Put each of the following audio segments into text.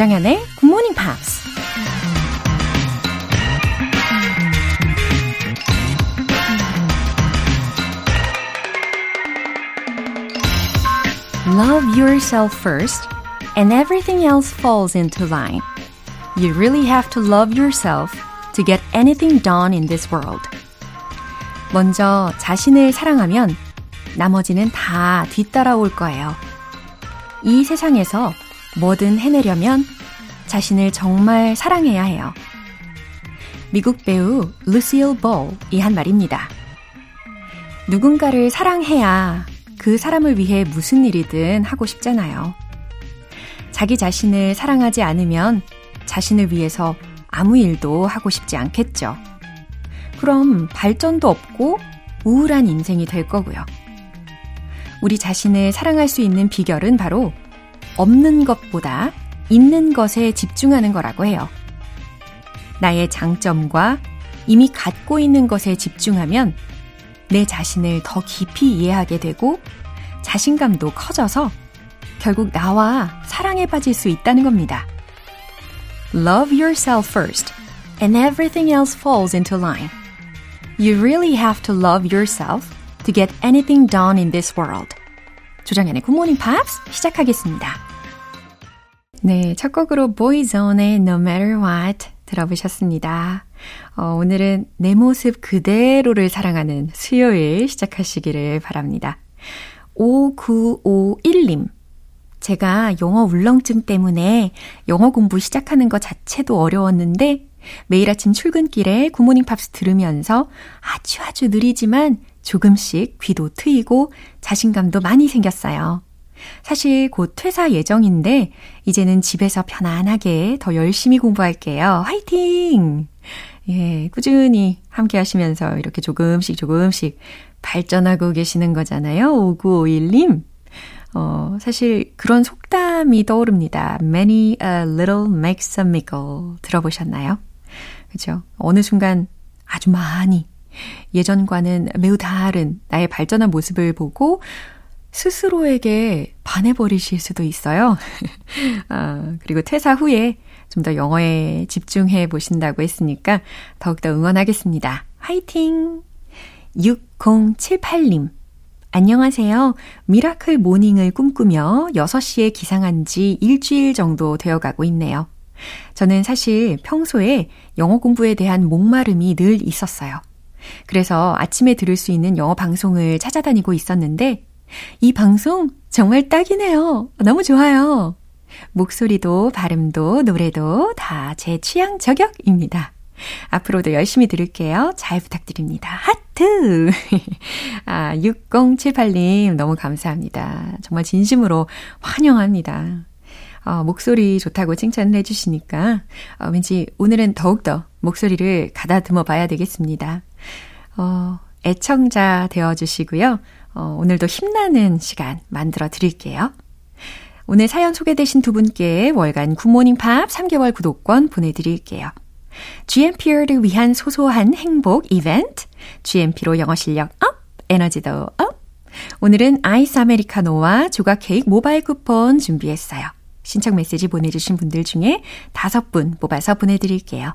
조장현의 굿모닝 팝스. Love yourself first, and everything else falls into line. You really have to love yourself to get anything done in this world. 먼저 자신을 사랑하면 나머지는 다 뒤따라올 거예요. 이 세상에서 뭐든 해내려면 자신을 정말 사랑해야 해요. 미국 배우 루시일 볼이 한 말입니다. 누군가를 사랑해야 그 사람을 위해 무슨 일이든 하고 싶잖아요. 자기 자신을 사랑하지 않으면 자신을 위해서 아무 일도 하고 싶지 않겠죠. 그럼 발전도 없고 우울한 인생이 될 거고요. 우리 자신을 사랑할 수 있는 비결은 바로 없는 것보다 있는 것에 집중하는 거라고 해요. 나의 장점과 이미 갖고 있는 것에 집중하면 내 자신을 더 깊이 이해하게 되고 자신감도 커져서 결국 나와 사랑에 빠질 수 있다는 겁니다. Love yourself first, and everything else falls into line. You really have to love yourself to get anything done in this world. 조정현의 굿모닝 팝스 시작하겠습니다. 네, 첫 곡으로 Boyzone의 No Matter What 들어보셨습니다. 어, 오늘은 내 모습 그대로를 사랑하는 수요일 시작하시기를 바랍니다. 5951님. 제가 영어 울렁증 때문에 영어 공부 시작하는 것 자체도 어려웠는데 매일 아침 출근길에 굿모닝 팝스 들으면서 아주 아주 느리지만 조금씩 귀도 트이고 자신감도 많이 생겼어요. 사실 곧 퇴사 예정인데 이제는 집에서 편안하게 더 열심히 공부할게요. 화이팅! 예, 꾸준히 함께 하시면서 이렇게 조금씩 조금씩 발전하고 계시는 거잖아요. 5951님. 어, 사실 그런 속담이 떠오릅니다. Many a little makes a miracle. 들어보셨나요? 그죠? 어느 순간 아주 많이 예전과는 매우 다른 나의 발전한 모습을 보고 스스로에게 반해버리실 수도 있어요. 아, 그리고 퇴사 후에 좀 더 영어에 집중해 보신다고 했으니까 더욱더 응원하겠습니다. 화이팅! 6078님. 안녕하세요. miracle morning을 꿈꾸며 6시에 기상한 지 일주일 정도 되어 가고 있네요. 저는 사실 평소에 영어 공부에 대한 목마름이 늘 있었어요. 그래서 아침에 들을 수 있는 영어 방송을 찾아다니고 있었는데 이 방송 정말 딱이네요. 너무 좋아요. 목소리도 발음도 노래도 다 제 취향 저격입니다. 앞으로도 열심히 들을게요. 잘 부탁드립니다. 하트! 아, 6078님, 너무 감사합니다. 정말 진심으로 환영합니다. 어, 목소리 좋다고 칭찬을 해주시니까, 어, 왠지 오늘은 더욱더 목소리를 가다듬어 봐야 되겠습니다. 어, 애청자 되어주시고요. 어, 오늘도 힘나는 시간 만들어 드릴게요. 오늘 사연 소개되신 두 분께 월간 굿모닝 팝스 3개월 구독권 보내드릴게요. GMP를 위한 소소한 행복 이벤트, GMP로 영어 실력 up, 에너지도 up. 오늘은 아이스 아메리카노와 조각 케이크 모바일 쿠폰 준비했어요. 신청 메시지 보내주신 분들 중에 다섯 분 뽑아서 보내드릴게요.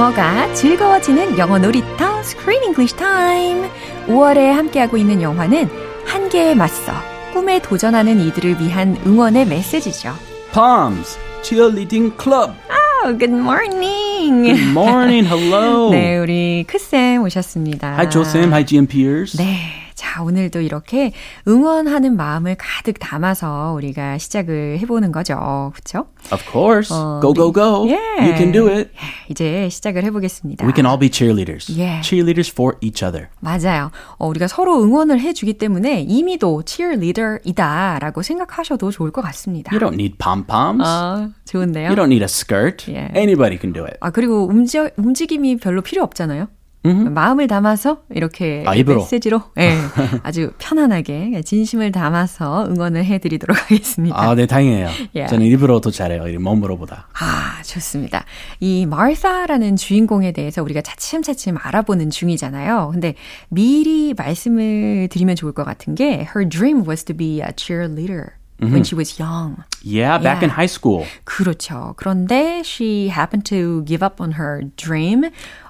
영어가 즐거워지는 영어 놀이터 Screen English Time. 5월에 함께하고 있는 영화는 한계에 맞서 꿈에 도전하는 이들을 위한 응원의 메시지죠. Palms Cheerleading Club. Oh, good morning. Good morning. Hello. 네, 우리 크쌤 오셨습니다. Hi, 조쌤. Hi, GM peers. 네. 자, 오늘도 이렇게 응원하는 마음을 가득 담아서 우리가 시작을 해보는 거죠. 그쵸? Of course. 어, go, go, go. Yeah. You can do it. 이제 시작을 해보겠습니다. We can all be cheerleaders. Yeah. Cheerleaders for each other. 맞아요. 어, 우리가 서로 응원을 해주기 때문에 이미도 cheerleader이다 라고 생각하셔도 좋을 것 같습니다. You don't need pom poms. 아, 좋은데요? you don't need a skirt. Yeah. Anybody can do it. 아, 그리고 움직, 움직임이 별로 필요 없잖아요. 마음을 담아서 이렇게 아, 입으로. 메시지로 예, 아주 편안하게 진심을 담아서 응원을 해드리도록 하겠습니다. 아, 네, 다행이에요. Yeah. 저는 일부러 더 잘해요. 이 몸으로보다. 아, 좋습니다. 이 마르사라는 주인공에 대해서 우리가 차츰차츰 알아보는 중이잖아요. 근데 미리 말씀을 드리면 좋을 것 같은 게 her dream was to be a cheerleader when she was young. Yeah, back Yeah. in high school. 그렇죠. 그런데 she happened to give up on her dream.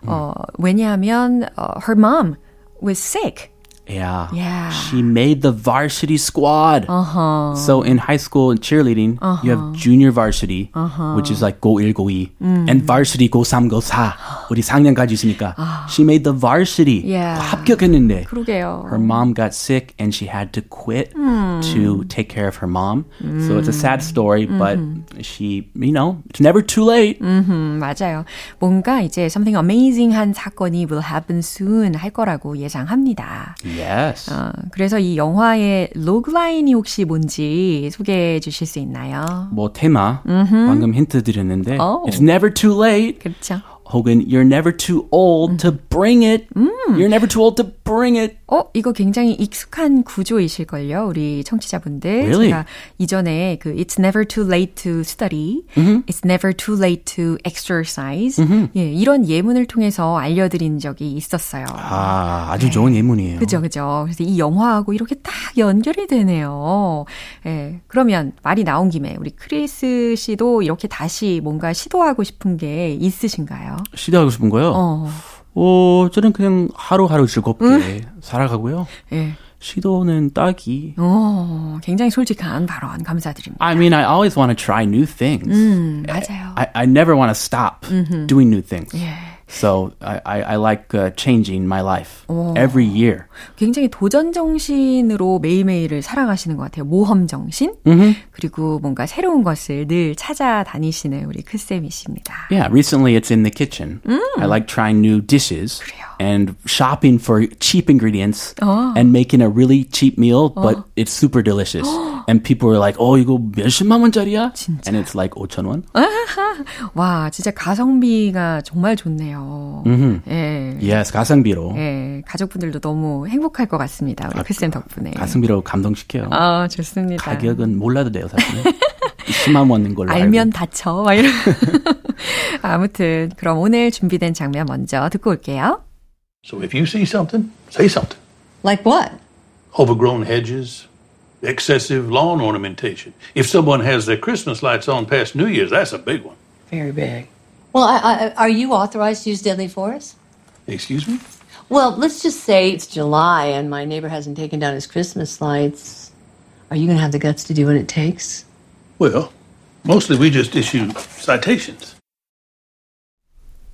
어, 왜냐하면 어, her mom was sick. Yeah. Yeah. She made the varsity squad. Uh-huh. So in high school in cheerleading, you have junior varsity, which is like 고1, 고2, and varsity 고3, 고4. 우리 4학년까지 있으니까. She made the varsity. Yeah. 합격했는데. 그러게요. Her mom got sick and she had to quit to take care of her mom. So it's a sad story, but she, you know, it's never too late. 음, 맞아요. 뭔가 이제 something amazing한 사건이 will happen soon 할 거라고 예상합니다. Yes. 어, 그래서 이 영화의 로그라인이 혹시 뭔지 소개해 주실 수 있나요? 뭐 테마 방금 힌트 드렸는데 Oh. it's never too late 그렇죠. 혹은 you're never too old to bring it. You're never too old to bring it. 어, 이거 굉장히 익숙한 구조이실걸요, 우리 청취자분들. Really? 제가 이전에 그 It's never too late to study, It's never too late to exercise. 예, 이런 예문을 통해서 알려드린 적이 있었어요. 아, 아주 좋은 예문이에요. 그죠, 그죠. 그래서 이 영화하고 이렇게 딱 연결이 되네요. 예, 그러면 말이 나온 김에 우리 크리스 씨도 이렇게 다시 뭔가 시도하고 싶은 게 있으신가요? 시도하고 싶은 거요? 어, 어, 저는 그냥 하루하루 즐겁게 살아가고요. 예. 시도는 딱이. 어, 굉장히 솔직한 발언 감사드립니다. I mean, I always want to try new things. 음, 맞아요. I, I never want to stop doing new things. 예. So I, I, I like uh, changing my life every year. 굉장히 도전 정신으로 매일매일을 살아가시는 것 같아요. 모험 정신 그리고 뭔가 새로운 것을 늘 찾아다니시는 우리 크쌤이십니다. Yeah, recently it's in the kitchen. I like trying new dishes 그래요. And shopping for cheap ingredients and making a really cheap meal, but it's super delicious. and people are like, "Oh, 이거 몇십만 원짜리야?" And it's like 5천 원. 와, 진짜 가성비가 정말 좋네요. 예. Yes, 가성비로. 예, 가족분들도 너무 행복할 것 같습니다. 우리 크쌤 덕분에. 가성비로 감동시켜요. 아, 좋습니다. 가격은 몰라도 돼요, 사실. 10만 원인 걸로 알면 알고. 다쳐. 막 이런. 아무튼 그럼 오늘 준비된 장면 먼저 듣고 올게요. So if you see something, say something. Like what? Overgrown hedges, excessive lawn ornamentation. If someone has their Christmas lights on past New Year's, that's a big one. Very big. Well, I, I, are you authorized to use deadly force? Excuse me? Well, let's just say it's July and my neighbor hasn't taken down his Christmas lights. Are you going to have the guts to do what it takes? Well, mostly we just issue citations.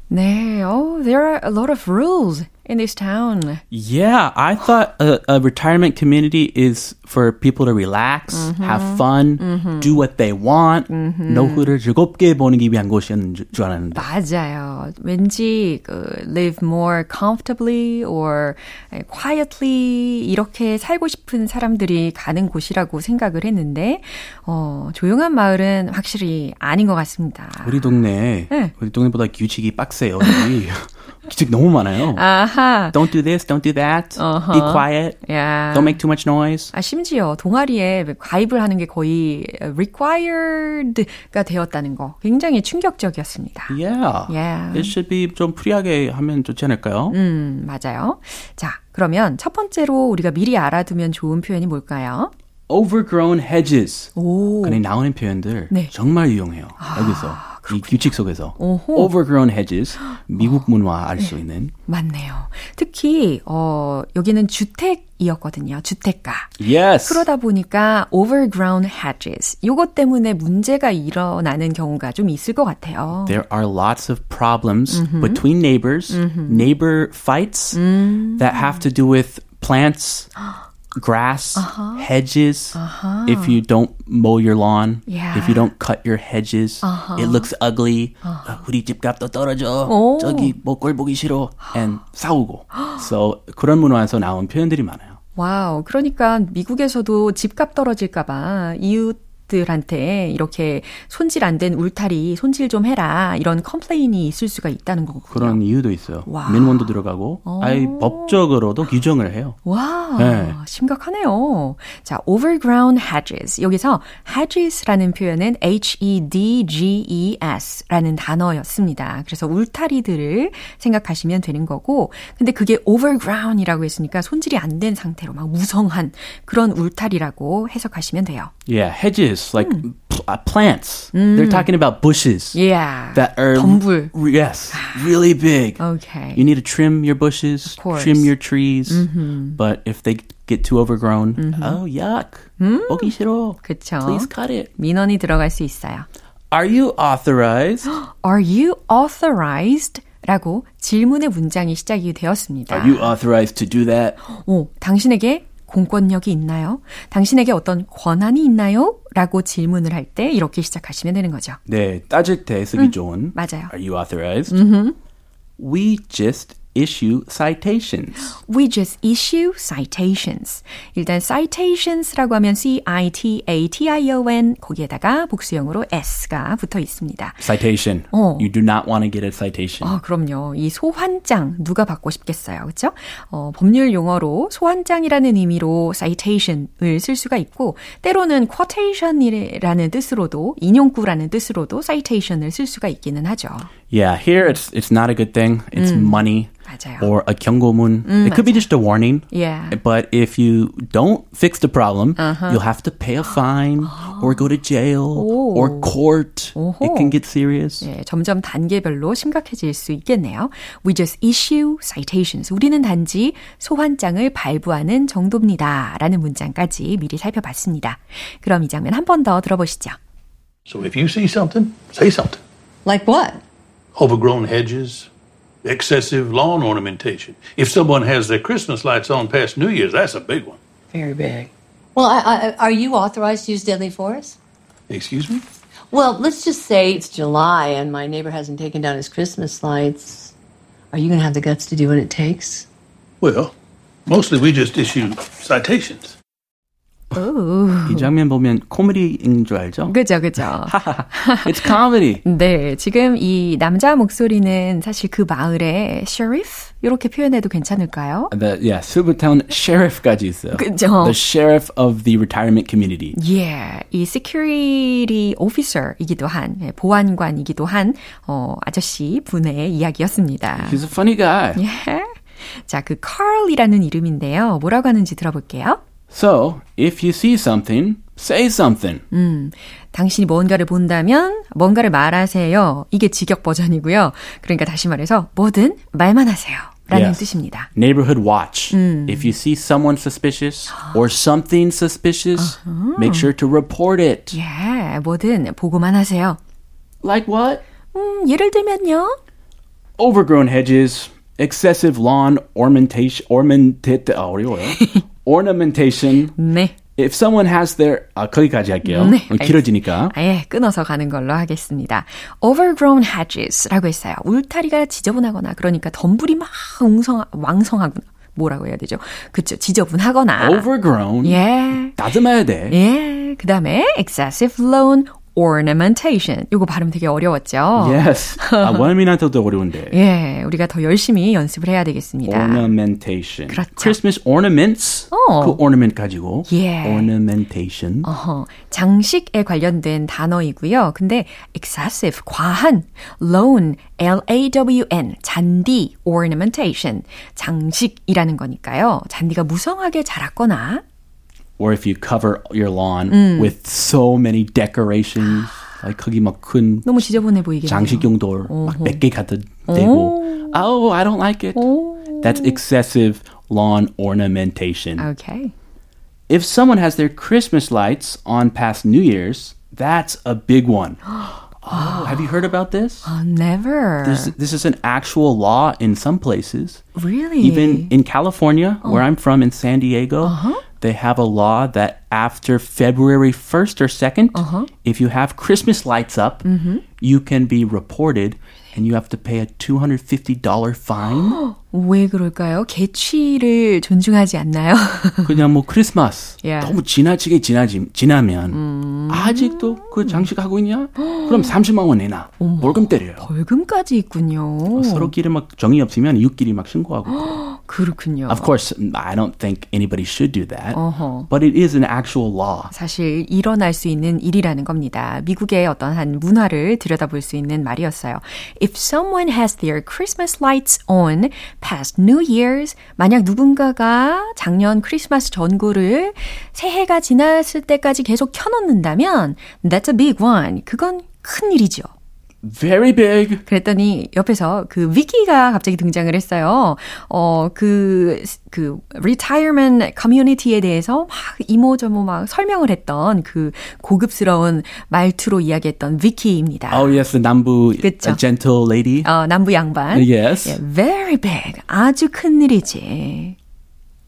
네, oh, there are a lot of rules in this town. Yeah, I thought a, a retirement community is for people to relax, have fun, do what they want, 노후를 즐겁게 보내기 위한 곳이었는 줄, 줄 알았는데. 맞아요. 왠지 그 live more comfortably or quietly 이렇게 살고 싶은 사람들이 가는 곳이라고 생각을 했는데 어, 조용한 마을은 확실히 아닌 것 같습니다. 우리 동네, 네. 우리 동네보다 규칙이 빡세요. 규칙 너무 많아요. 아하. Don't do this, don't do that. Be quiet. 야. Don't make too much noise. 아, 심지어 동아리에 가입을 하는 게 거의 required가 되었다는 거 굉장히 충격적이었습니다. Yeah. Yeah. It should be 좀 free하게 하면 좋지 않을까요? 음, 맞아요. 자, 그러면 첫 번째로 우리가 미리 알아두면 좋은 표현이 뭘까요? Overgrown hedges. 오. 그래 나오는 표현들 네. 정말 유용해요. 여기서 이 규칙 속에서 오호. overgrown hedges 미국 문화 알수 있는 맞네요. 특히 어 여기는 주택 이었거든요. 주택가. yes. 그러다 보니까 overgrown hedges. 요것 때문에 문제가 일어나는 경우가 좀 있을 것 같아요. There are lots of problems between neighbors, neighbor fights that have to do with plants, grass, hedges. If you don't mow your lawn, Yeah. if you don't cut your hedges, it looks ugly. 아, 우리 집값도 떨어져. 오. 저기 목골 보기 싫어. and 싸우고. so 그런 문화에서 나온 표현들이 많아요. 와우. 그러니까 미국에서도 집값 떨어질까봐 이웃 들한테 이렇게 손질 안 된 울타리 손질 좀 해라 이런 complain이 있을 수가 있다는 거군요. 그런 이유도 있어요. 와. 민원도 들어가고, 아예 법적으로도 규정을 해요. 와, 네. 심각하네요. 자, overgrown hedges. 여기서 hedges라는 표현은 H-E-D-G-E-S라는 단어였습니다. 그래서 울타리들을 생각하시면 되는 거고, 근데 그게 overgrown이라고 했으니까 손질이 안 된 상태로 막 무성한 그런 울타리라고 해석하시면 돼요. Yeah, hedges, like pl- uh, plants. They're talking about bushes Yeah. that are 덤불. yes, really big. Okay. You need to trim your bushes, Of course. trim your trees. But if they get too overgrown, oh yuck, 보기 싫어. 그쵸. Please cut it. 민원이 들어갈 수 있어요. Are you authorized? Are you authorized? 라고 질문의 문장이 시작이 되었습니다. Are you authorized to do that? 오, 당신에게 공권력이 있나요? 당신에게 어떤 권한이 있나요? 라고 질문을 할 때 이렇게 시작하시면 되는 거죠. 네, 따질 때 쓰기 좋은. 맞아요. Are you authorized? We just issue citations. We just issue citations. 일단 citations라고 하면 C-I-T-A-T-I-O-N 거기에다가 복수형으로 S가 붙어 있습니다. Citation. 어. You do not want to get a citation. 아, 그럼요. 이 소환장 누가 받고 싶겠어요. 그렇죠? 어, 법률 용어로 소환장이라는 의미로 citation을 쓸 수가 있고 때로는 quotation이라는 뜻으로도 인용구라는 뜻으로도 citation을 쓸 수가 있기는 하죠. Yeah, here it's it's not a good thing. It's money 맞아요. or a 경고문. it could be just a warning. Yeah. But if you don't fix the problem, you'll have to pay a fine or go to jail or court. It can get serious. 예, 점점 단계별로 심각해질 수 있겠네요. We just issue citations. 우리는 단지 소환장을 발부하는 정도입니다. 라는 문장까지 미리 살펴봤습니다. 그럼 이 장면 한 번 더 들어보시죠. So if you see something, say something. Like what? Overgrown hedges, excessive lawn ornamentation. If someone has their Christmas lights on past New Year's, that's a big one. Very big. Well, I, I, are you authorized to use deadly force? Excuse me? Well, let's just say it's July and my neighbor hasn't taken down his Christmas lights. Are you going to have the guts to do what it takes? Well, mostly we just issue citations. 이 장면 보면 코미디인 줄 알죠? 그죠, 그죠. It's comedy. 네, 지금 이 남자 목소리는 사실 그 마을의 sheriff 이렇게 표현해도 괜찮을까요? The yeah, Silvertown sheriff까지 있어요. 그죠. The sheriff of the retirement community. 예, 이 security officer이기도 한 예, 보안관이기도 한 어, 아저씨 분의 이야기였습니다. He's a funny guy. 예. 자, 그 Carl이라는 이름인데요. 뭐라고 하는지 들어볼게요. So, if you see something, say something. 당신이 뭔가를 본다면 뭔가를 말하세요. 이게 직역 버전이고요. 그러니까 다시 말해서 뭐든 말만 하세요. 라는 Yes. 뜻입니다. Neighborhood watch. If you see someone suspicious or something suspicious, make sure to report it. 예, 뭐든 보고만 하세요. Like what? 음, 예를 들면요. Overgrown hedges, excessive lawn ornamentation, ornamented, 아, 어려워요. Ornamentation. 네. If someone has their, 아, 거기까지 할게요. 네, 길어지니까. 아예 끊어서 가는 걸로 하겠습니다. Overgrown hedges라고 했어요. 울타리가 지저분하거나 그러니까 덤불이 막 웅성 왕성하거나 뭐라고 해야 되죠? 그쵸 지저분하거나 Overgrown. 예. 다듬어야 돼. 예. 그 다음에 excessive lawn ornamentation. 요거 발음 되게 어려웠죠? Yes. 아, 원어민한테도 어려운데. 예, 우리가 더 열심히 연습을 해야 되겠습니다. ornamentation. 그렇죠. Christmas ornaments. 어. 그 ornament 가지고. 예. ornamentation. 어허, 장식에 관련된 단어이고요. 근데 excessive, 과한, loan, L-A-W-N, 잔디, ornamentation, 장식이라는 거니까요. 잔디가 무성하게 자랐거나 Or if you cover your lawn with so many decorations. like 거기 막큰 너무 지저분해 보이겠네요. 장식용도 막몇개 갖다 대고. Oh, I don't like it. That's excessive lawn ornamentation. 오케이. If someone has their Christmas lights on past New Year's, that's a big one. Oh, have you heard about this? Oh, never. This, this is an actual law in some places. really? Even in California, where I'm from in San Diego, They have a law that after February 1st or 2nd, if you have Christmas lights up, you can be reported and you have to pay a $250 fine. 왜 그럴까요? 개취를 존중하지 않나요? 그냥 뭐 크리스마스 Yeah. 너무 지나치게 지나지, 지나면 아직도 그 장식하고 있냐? 그럼 30만 원 내놔. 벌금 때려요. 벌금까지 있군요. 서로끼리 막 정이 없으면 이웃끼리 막 신고하고. 그렇군요. Of course, I don't think anybody should do that. 어허. But it is an actual law. 사실 일어날 수 있는 일이라는 겁니다. 미국의 어떤 한 문화를 들여다볼 수 있는 말이었어요. If someone has their Christmas lights on past New Year's, 만약 누군가가 작년 크리스마스 전구를 새해가 지났을 때까지 계속 켜놓는다면, that's a big one. 그건 큰 일이죠. Very big. 그랬더니 옆에서 그 위키가 갑자기 등장을 했어요. 어, 그, 그, retirement community에 대해서 막 이모저모 막 설명을 했던 그 고급스러운 말투로 이야기했던 위키입니다. Oh yes, the 남부 그쵸. a gentle lady. 어, 남부 양반. Yes. 예, very big. 아주 큰 일이지.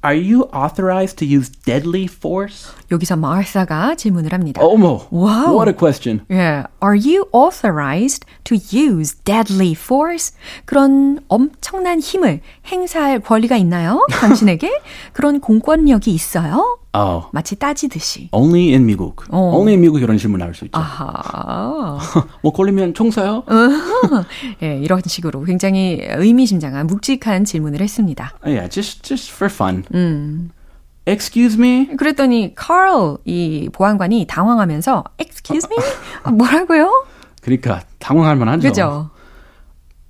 Are you authorized to use deadly force? 여기서 마르사가 질문을 합니다. 어머. Wow. What a question. 예, are you authorized to use deadly force? 그런 엄청난 힘을 행사할 권리가 있나요? 당신에게? 그런 공권력이 있어요? Oh, 마치 따지듯이. only in 미국. 어. Only in 미국 이런 질문 나올 수 있죠. 아하. 뭐 걸리면 총사요? 예, 이런 식으로 굉장히 의미심장한 묵직한 질문을 했습니다. Yeah, just just for fun. Excuse me? 그랬더니 카를 이 보안관이 당황하면서 Excuse me? 아, 뭐라고요? 그러니까 당황할 만하죠. 그죠?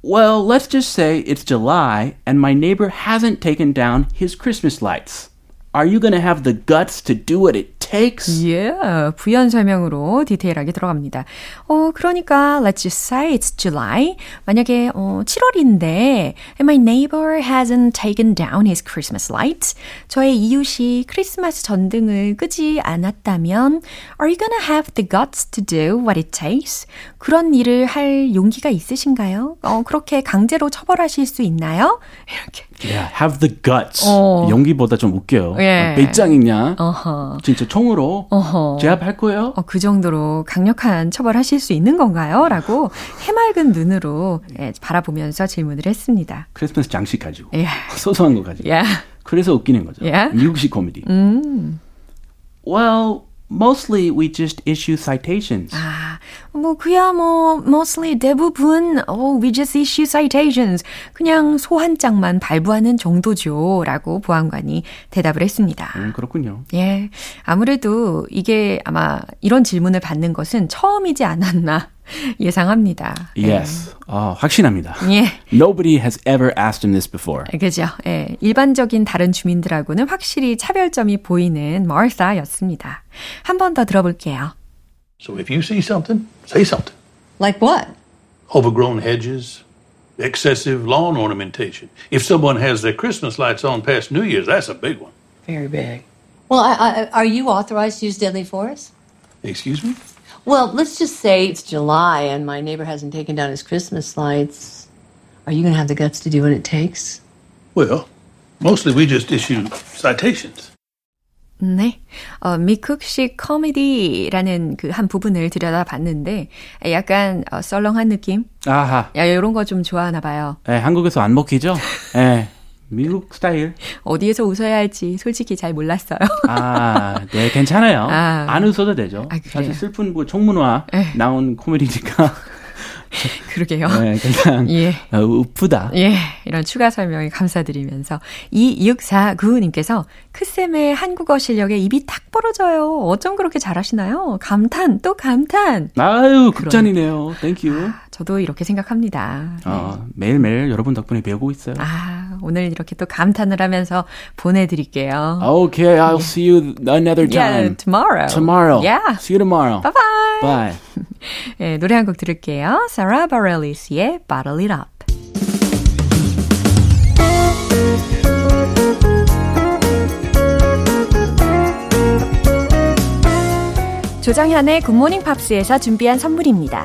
Well, let's just say it's July and my neighbor hasn't taken down his Christmas lights. Are you going to have the guts to do what it takes? 예, 부연 설명으로 디테일하게 들어갑니다. 어, 그러니까 let's just say it's July. 만약에 어, 7월인데 and my neighbor hasn't taken down his Christmas lights. 저의 이웃이 크리스마스 전등을 끄지 않았다면 are you gonna have the guts to do what it takes? 그런 일을 할 용기가 있으신가요? 어, 그렇게 강제로 처벌하실 수 있나요? 이렇게. Yeah, have the guts. 어. 용기보다 좀 웃겨요. 예. 배짱 있냐? 어허. 진짜 총으로 어허. 제압할 거예요? 어, 그 정도로 강력한 처벌하실 수 있는 건가요? 라고 해맑은 눈으로 예, 바라보면서 질문을 했습니다. 크리스마스 장식 가지고. 예. 소소한 거 가지고. 야, 그래서 웃기는 거죠. 예. 미국식 코미디. 음. Well, mostly we just issue citations. 아, 뭐 그야 뭐 mostly 대부분 oh, we just issue citations. 그냥 소한 장만 발부하는 정도죠라고 보안관이 대답을 했습니다. 음, 그렇군요. 예. 아무래도 이게 아마 이런 질문을 받는 것은 처음이지 않았나 예상합니다. Yes. 아, 확신합니다. 예. Nobody has ever asked him this before. 그죠. 예. 일반적인 다른 주민들하고는 확실히 차별점이 보이는 마르사였습니다. 한 번 더 들어볼게요. So if you see something, say something. Like what? Overgrown hedges, excessive lawn ornamentation. If someone has their Christmas lights on past New Year's, that's a big one. Very big. Well, I, I, are you authorized to use deadly force? Excuse me? Hmm? Well, let's just say it's July and my neighbor hasn't taken down his Christmas lights. Are you going to have the guts to do what it takes? Well, mostly we just issue citations. 네. 어, 미국식 코미디라는 그 한 부분을 들여다 봤는데 약간 어, 썰렁한 느낌? 아하. 야, 이런 거 좀 좋아하나 봐요. 예, 한국에서 안 먹히죠? 예. 미국 스타일. 어디에서 웃어야 할지 솔직히 잘 몰랐어요. 아, 네, 괜찮아요. 아. 안 웃어도 되죠. 아? 사실 슬픈 뭐 총문화 에. 나온 코미디니까. 그러게요. 네, 그냥 예. 어, 웃프다. 예, 이런 추가 설명에 감사드리면서 2649님께서 크쌤의 한국어 실력에 입이 탁 벌어져요. 어쩜 그렇게 잘하시나요? 감탄 또 감탄. 아유, 극찬이네요. Thank you. 저도 이렇게 생각합니다. 네. 어, 매일매일 여러분 덕분에 배우고 있어요. 아, 오늘 이렇게 또 감탄을 하면서 보내드릴게요. Okay, I'll see you another Yeah, time. tomorrow. Tomorrow. Yeah. See you tomorrow. Bye bye. Bye. 예, 노래 한 곡 들을게요. Sara Bareilles의 Bottle It Up. 조정현의 굿모닝 팝스에서 준비한 선물입니다.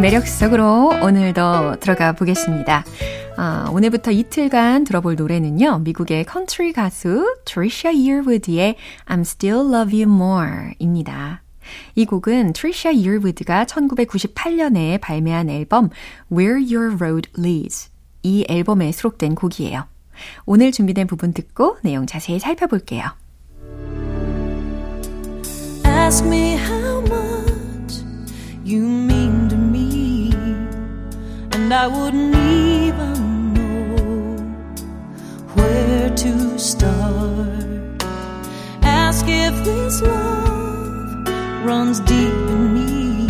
매력 속으로 오늘도 들어가 보겠습니다. 아, 오늘부터 이틀간 들어볼 노래는요. 미국의 컨트리 가수 Trisha Yearwood의 I'll Still Love You More 입니다. 이 곡은 트리샤 이어우드가 1998년에 발매한 앨범 Where Your Road Leads 이 앨범에 수록된 곡이에요. 오늘 준비된 부분 듣고 내용 자세히 살펴볼게요. Ask me how much you mean and I wouldn't even know where to start. Ask if this love runs deep in me.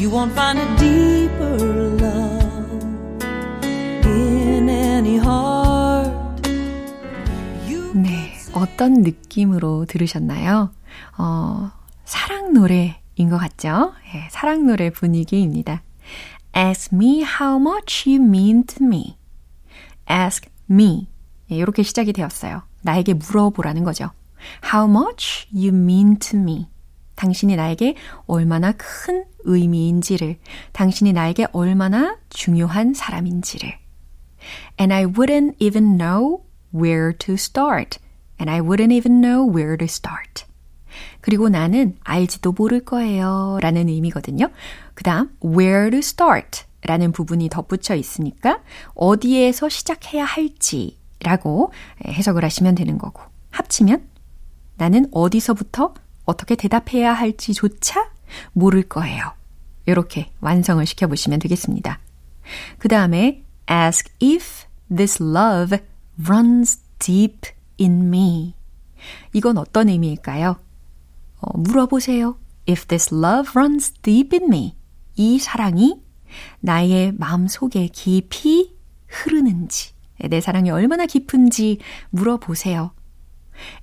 You won't find a deeper love in any heart. 네, 어떤 느낌으로 들으셨나요? 어, 사랑 노래인 것 같죠? 네, 사랑 노래 분위기입니다. Ask me how much you mean to me. Ask me. 예, 이렇게 시작이 되었어요. 나에게 물어보라는 거죠. How much you mean to me. 당신이 나에게 얼마나 큰 의미인지를, 당신이 나에게 얼마나 중요한 사람인지를. And I wouldn't even know where to start. And I wouldn't even know where to start. 그리고 나는 알지도 모를 거예요. 라는 의미거든요. 그 다음, where to start 라는 부분이 덧붙여 있으니까 어디에서 시작해야 할지 라고 해석을 하시면 되는 거고. 합치면 나는 어디서부터 어떻게 대답해야 할지조차 모를 거예요. 이렇게 완성을 시켜 보시면 되겠습니다. 그 다음에 ask if this love runs deep in me. 이건 어떤 의미일까요? 어, 물어보세요. If this love runs deep in me. 이 사랑이 나의 마음 속에 깊이 흐르는지, 내 사랑이 얼마나 깊은지 물어보세요.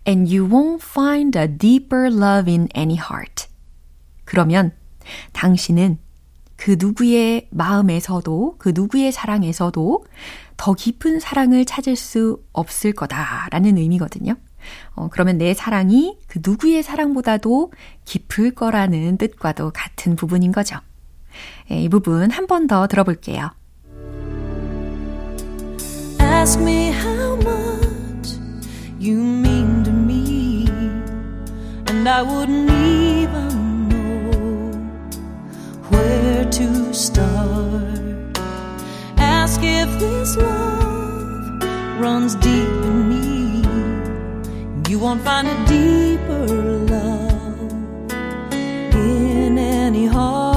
And you won't find a deeper love in any heart. 그러면 당신은 그 누구의 마음에서도, 그 누구의 사랑에서도 더 깊은 사랑을 찾을 수 없을 거다라는 의미거든요. 어, 그러면 내 사랑이 그 누구의 사랑보다도 깊을 거라는 뜻과도 같은 부분인 거죠. 이 부분 한 번 더 들어볼게요. Ask me how much you mean to me, and I wouldn't even know where to start. Ask if this love runs deep in me. You won't find a deeper love in any heart.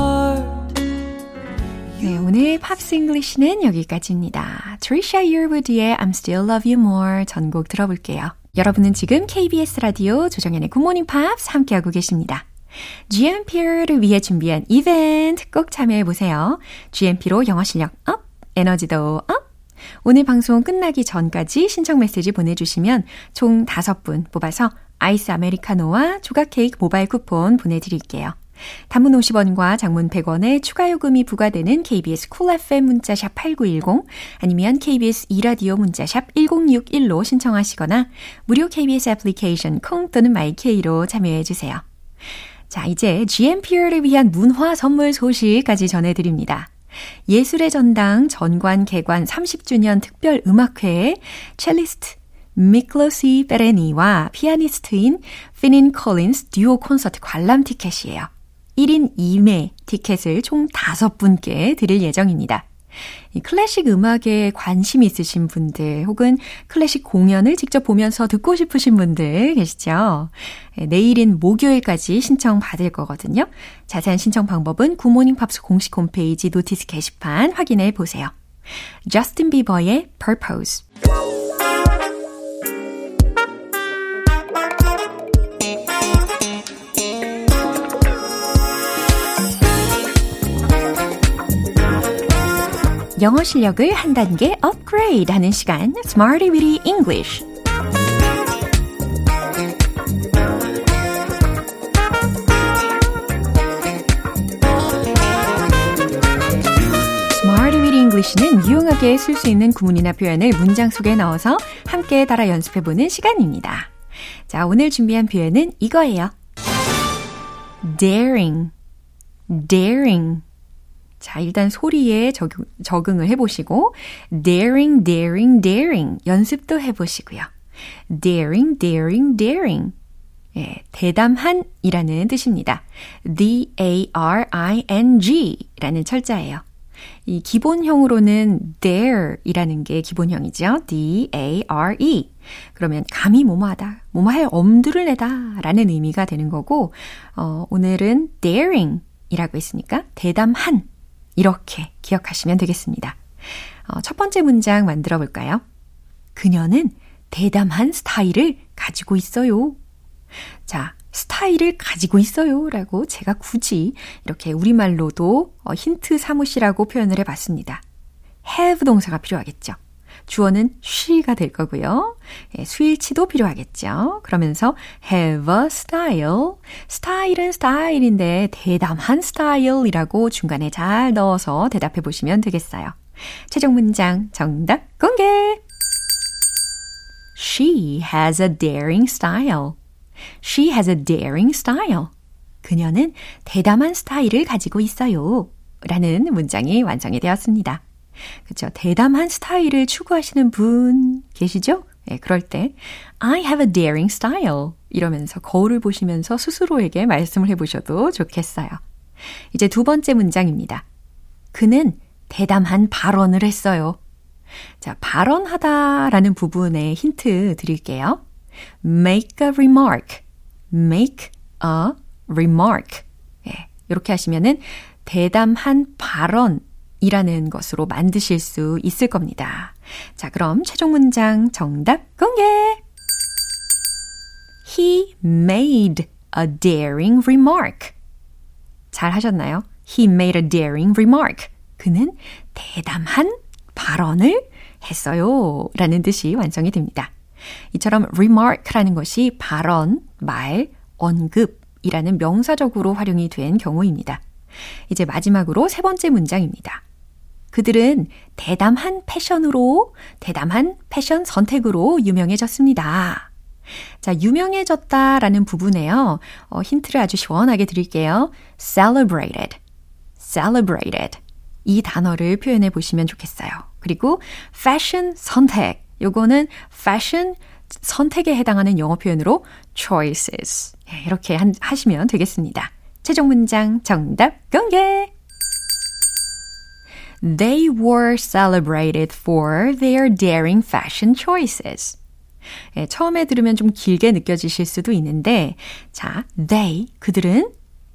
네, 오늘 Pops English는 여기까지입니다. Trisha Yearwood의 I'll Still Love You More 전곡 들어볼게요. 여러분은 지금 KBS 라디오 조정현의 굿모닝 팝스 함께하고 계십니다. GMP를 위해 준비한 이벤트 꼭 참여해보세요. GMP로 영어 실력 up, 에너지도 up! 오늘 방송 끝나기 전까지 신청 메시지 보내주시면 총 5분 뽑아서 아이스 아메리카노와 조각 케이크 모바일 쿠폰 보내드릴게요. 단문 50원과 장문 100원의 추가 요금이 부과되는 KBS Cool FM 문자샵 8910 아니면 KBS 2라디오 문자샵 1061로 신청하시거나 무료 KBS 애플리케이션 콩 또는 my K로 참여해 주세요. 자, 이제 GMP를 위한 문화 선물 소식까지 전해드립니다. 예술의 전당 전관 개관 30주년 특별 음악회에 첼리스트 미클로시 베레니와 피아니스트인 피닌 콜린스 듀오 콘서트 관람 티켓이에요. 1인 2매 티켓을 총 5분께 드릴 예정입니다. 이 클래식 음악에 관심 있으신 분들 혹은 클래식 공연을 직접 보면서 듣고 싶으신 분들 계시죠? 예, 내일인 목요일까지 신청 받을 거거든요. 자세한 신청 방법은 굿모닝 팝스 공식 홈페이지 notice 게시판 확인해 보세요. 저스틴 비버의 Purpose 영어 실력을 한 단계 업그레이드 하는 시간 Smarty Weedy English English는 유용하게 쓸 수 있는 구문이나 표현을 문장 속에 넣어서 함께 따라 연습해보는 시간입니다. 자, 오늘 준비한 표현은 이거예요. daring, daring. 자, 일단 소리에 적용, 적응을 해보시고, daring, daring, daring. 연습도 해보시고요. daring, daring, daring. 예, 대담한 이라는 뜻입니다. D-A-R-I-N-G 라는 철자예요. 이 기본형으로는 dare 이라는 게 기본형이죠. D-A-R-E. 그러면 감히 뭐뭐하다, 뭐뭐할 엄두를 내다 라는 의미가 되는 거고, 어, 오늘은 daring 이라고 했으니까 대담한 이렇게 기억하시면 되겠습니다. 어, 첫 번째 문장 만들어 볼까요? 그녀는 대담한 스타일을 가지고 있어요. 자, 스타일을 가지고 있어요. 라고 제가 굳이 이렇게 우리말로도 어, 힌트 삼으시라고 표현을 해 봤습니다. have 동사가 필요하겠죠. 주어는 she가 될 거고요. 예, 수일치도 필요하겠죠. 그러면서 have a style. 스타일은 스타일인데 대담한 스타일이라고 중간에 잘 넣어서 대답해 보시면 되겠어요. 최종 문장 정답 공개! She has a daring style. She has a daring style. 그녀는 대담한 스타일을 가지고 있어요. 라는 문장이 완성이 되었습니다. 그렇죠. 대담한 스타일을 추구하시는 분 계시죠? 네, 그럴 때 I have a daring style 이러면서 거울을 보시면서 스스로에게 말씀을 해보셔도 좋겠어요. 이제 두 번째 문장입니다. 그는 대담한 발언을 했어요. 자, 발언하다라는 부분에 힌트 드릴게요. make a remark, make a remark. 예, 이렇게 하시면은 대담한 발언 이라는 것으로 만드실 수 있을 겁니다. 자, 그럼 최종 문장 정답 공개! He made a daring remark. 잘 하셨나요? He made a daring remark. 그는 대담한 발언을 했어요. 라는 뜻이 완성이 됩니다. 이처럼 remark라는 것이 발언, 말, 언급이라는 명사적으로 활용이 된 경우입니다. 이제 마지막으로 세 번째 문장입니다. 그들은 대담한 패션으로, 대담한 패션 선택으로 유명해졌습니다. 자, 유명해졌다라는 부분에요. 어, 힌트를 아주 시원하게 드릴게요. celebrated, celebrated. 이 단어를 표현해 보시면 좋겠어요. 그리고 fashion 선택. 요거는 fashion 선택에 해당하는 영어 표현으로 choices. 이렇게 하시면 되겠습니다. 최종 문장 정답 공개! They were celebrated for their daring fashion choices. 예, 처음에 들으면 좀 길게 느껴지실 수도 있는데, 자, they, 그들은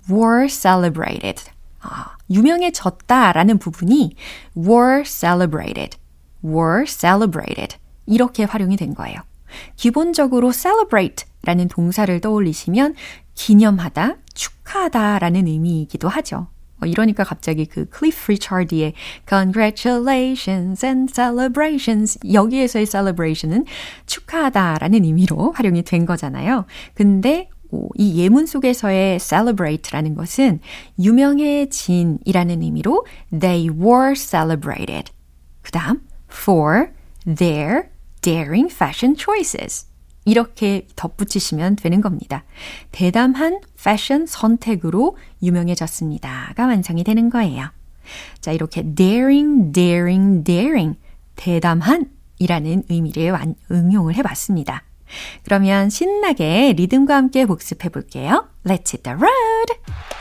were celebrated. 아, 유명해졌다 라는 부분이 were celebrated, were celebrated. 이렇게 활용이 된 거예요. 기본적으로 celebrate 라는 동사를 떠올리시면 기념하다, 축하하다 라는 의미이기도 하죠. 어, 이러니까 갑자기 그 클리프 리차드의 congratulations and celebrations 여기에서의 celebration은 축하하다라는 의미로 활용이 된 거잖아요. 근데 이 예문 속에서의 celebrate라는 것은 유명해진이라는 의미로 they were celebrated. 그 다음 for their daring fashion choices. 이렇게 덧붙이시면 되는 겁니다. 대담한 패션 선택으로 유명해졌습니다가 완성이 되는 거예요. 자, 이렇게 daring, daring, daring, 대담한 이라는 의미를 응용을 해봤습니다. 그러면 신나게 리듬과 함께 복습해 볼게요. Let's hit the road!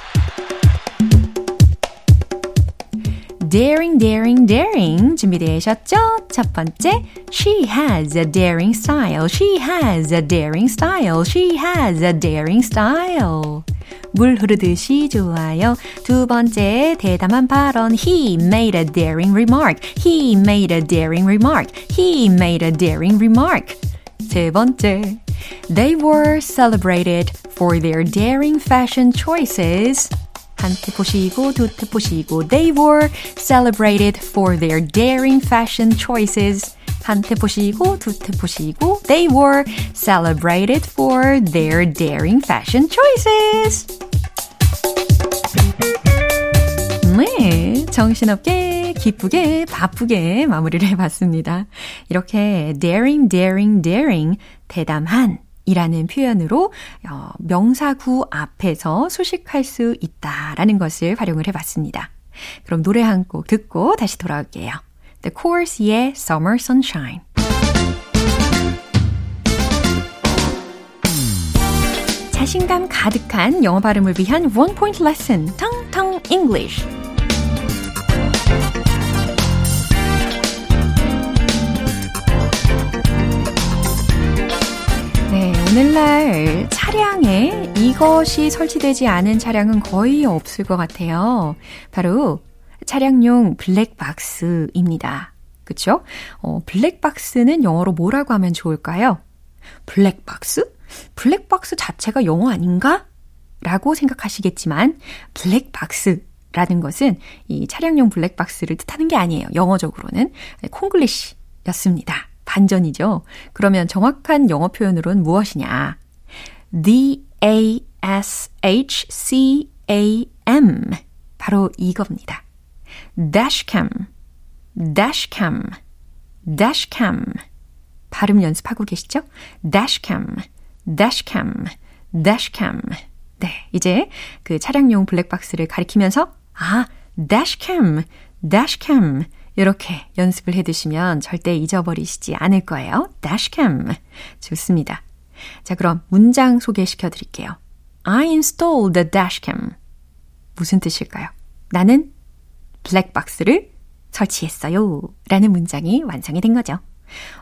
daring, daring, daring 준비되셨죠? 첫 번째, she has a daring style. She has a daring style. She has a daring style. 물 흐르듯이 좋아요. 두 번째, 대담한 발언. He made a daring remark. He made a daring remark. He made a daring remark. 세 번째, they were celebrated for their daring fashion choices. 한테 보시고 두테 보시고 They were celebrated for their daring fashion choices. 한테 보시고 두테 보시고 They were celebrated for their daring fashion choices. 네, 정신없게, 기쁘게, 바쁘게 마무리를 해봤습니다. 이렇게 daring, daring, daring, 대담한 이라는 표현으로 어, 명사구 앞에서 수식할 수 있다라는 것을 활용을 해봤습니다. 그럼 노래 한 곡 듣고 다시 돌아올게요. The Course의 Summer Sunshine. 자신감 가득한 영어 발음을 위한 원 포인트 레슨, 텅텅 English. 오늘날 차량에 이것이 설치되지 않은 차량은 거의 없을 것 같아요. 바로 차량용 블랙박스입니다. 그쵸? 어, 블랙박스는 영어로 뭐라고 하면 좋을까요? 블랙박스? 블랙박스 자체가 영어 아닌가? 라고 생각하시겠지만, 블랙박스 라는 것은 이 차량용 블랙박스를 뜻하는 게 아니에요. 영어적으로는. 콩글리시였습니다. 반전이죠. 그러면 정확한 영어 표현으로는 무엇이냐? The A-S-H-C-A-M. 바로 이겁니다. dashcam, dashcam, dashcam. 발음 연습하고 계시죠? dashcam, dashcam, dashcam. 네, 이제 그 차량용 블랙박스를 가리키면서 아, dashcam, dashcam 이렇게 연습을 해 두시면 절대 잊어버리시지 않을 거예요. dashcam. 좋습니다. 자, 그럼 문장 소개시켜 드릴게요. I installed the dashcam. 무슨 뜻일까요? 나는 블랙박스를 설치했어요. 라는 문장이 완성이 된 거죠.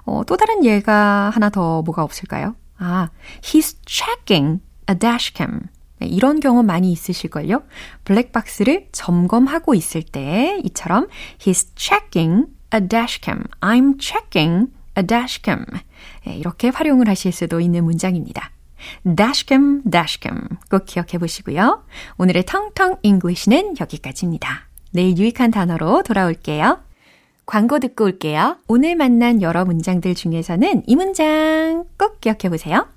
어, 또 다른 예가 하나 더 뭐가 없을까요? 아, he's checking a dashcam. 네, 이런 경우 많이 있으실걸요? 블랙박스를 점검하고 있을 때 이처럼 he's checking a dashcam. I'm checking a dashcam. 네, 이렇게 활용을 하실 수도 있는 문장입니다. dashcam, dashcam 꼭 기억해 보시고요. 오늘의 텅텅 English는 여기까지입니다. 내일 유익한 단어로 돌아올게요. 광고 듣고 올게요. 오늘 만난 여러 문장들 중에서는 이 문장 꼭 기억해 보세요.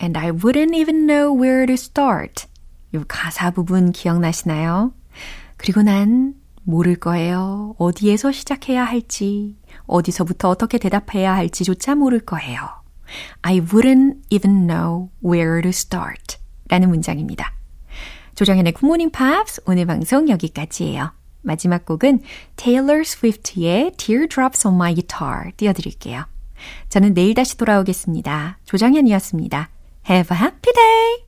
And I wouldn't even know where to start. 이 가사 부분 기억나시나요? 그리고 난 모를 거예요. 어디에서 시작해야 할지, 어디서부터 어떻게 대답해야 할지조차 모를 거예요. I wouldn't even know where to start. 라는 문장입니다. 조정현의 굿모닝 팝스 오늘 방송 여기까지예요. 마지막 곡은 Taylor Swift의 Teardrops on My Guitar 띄워드릴게요. 저는 내일 다시 돌아오겠습니다. 조정현이었습니다. Have a happy day!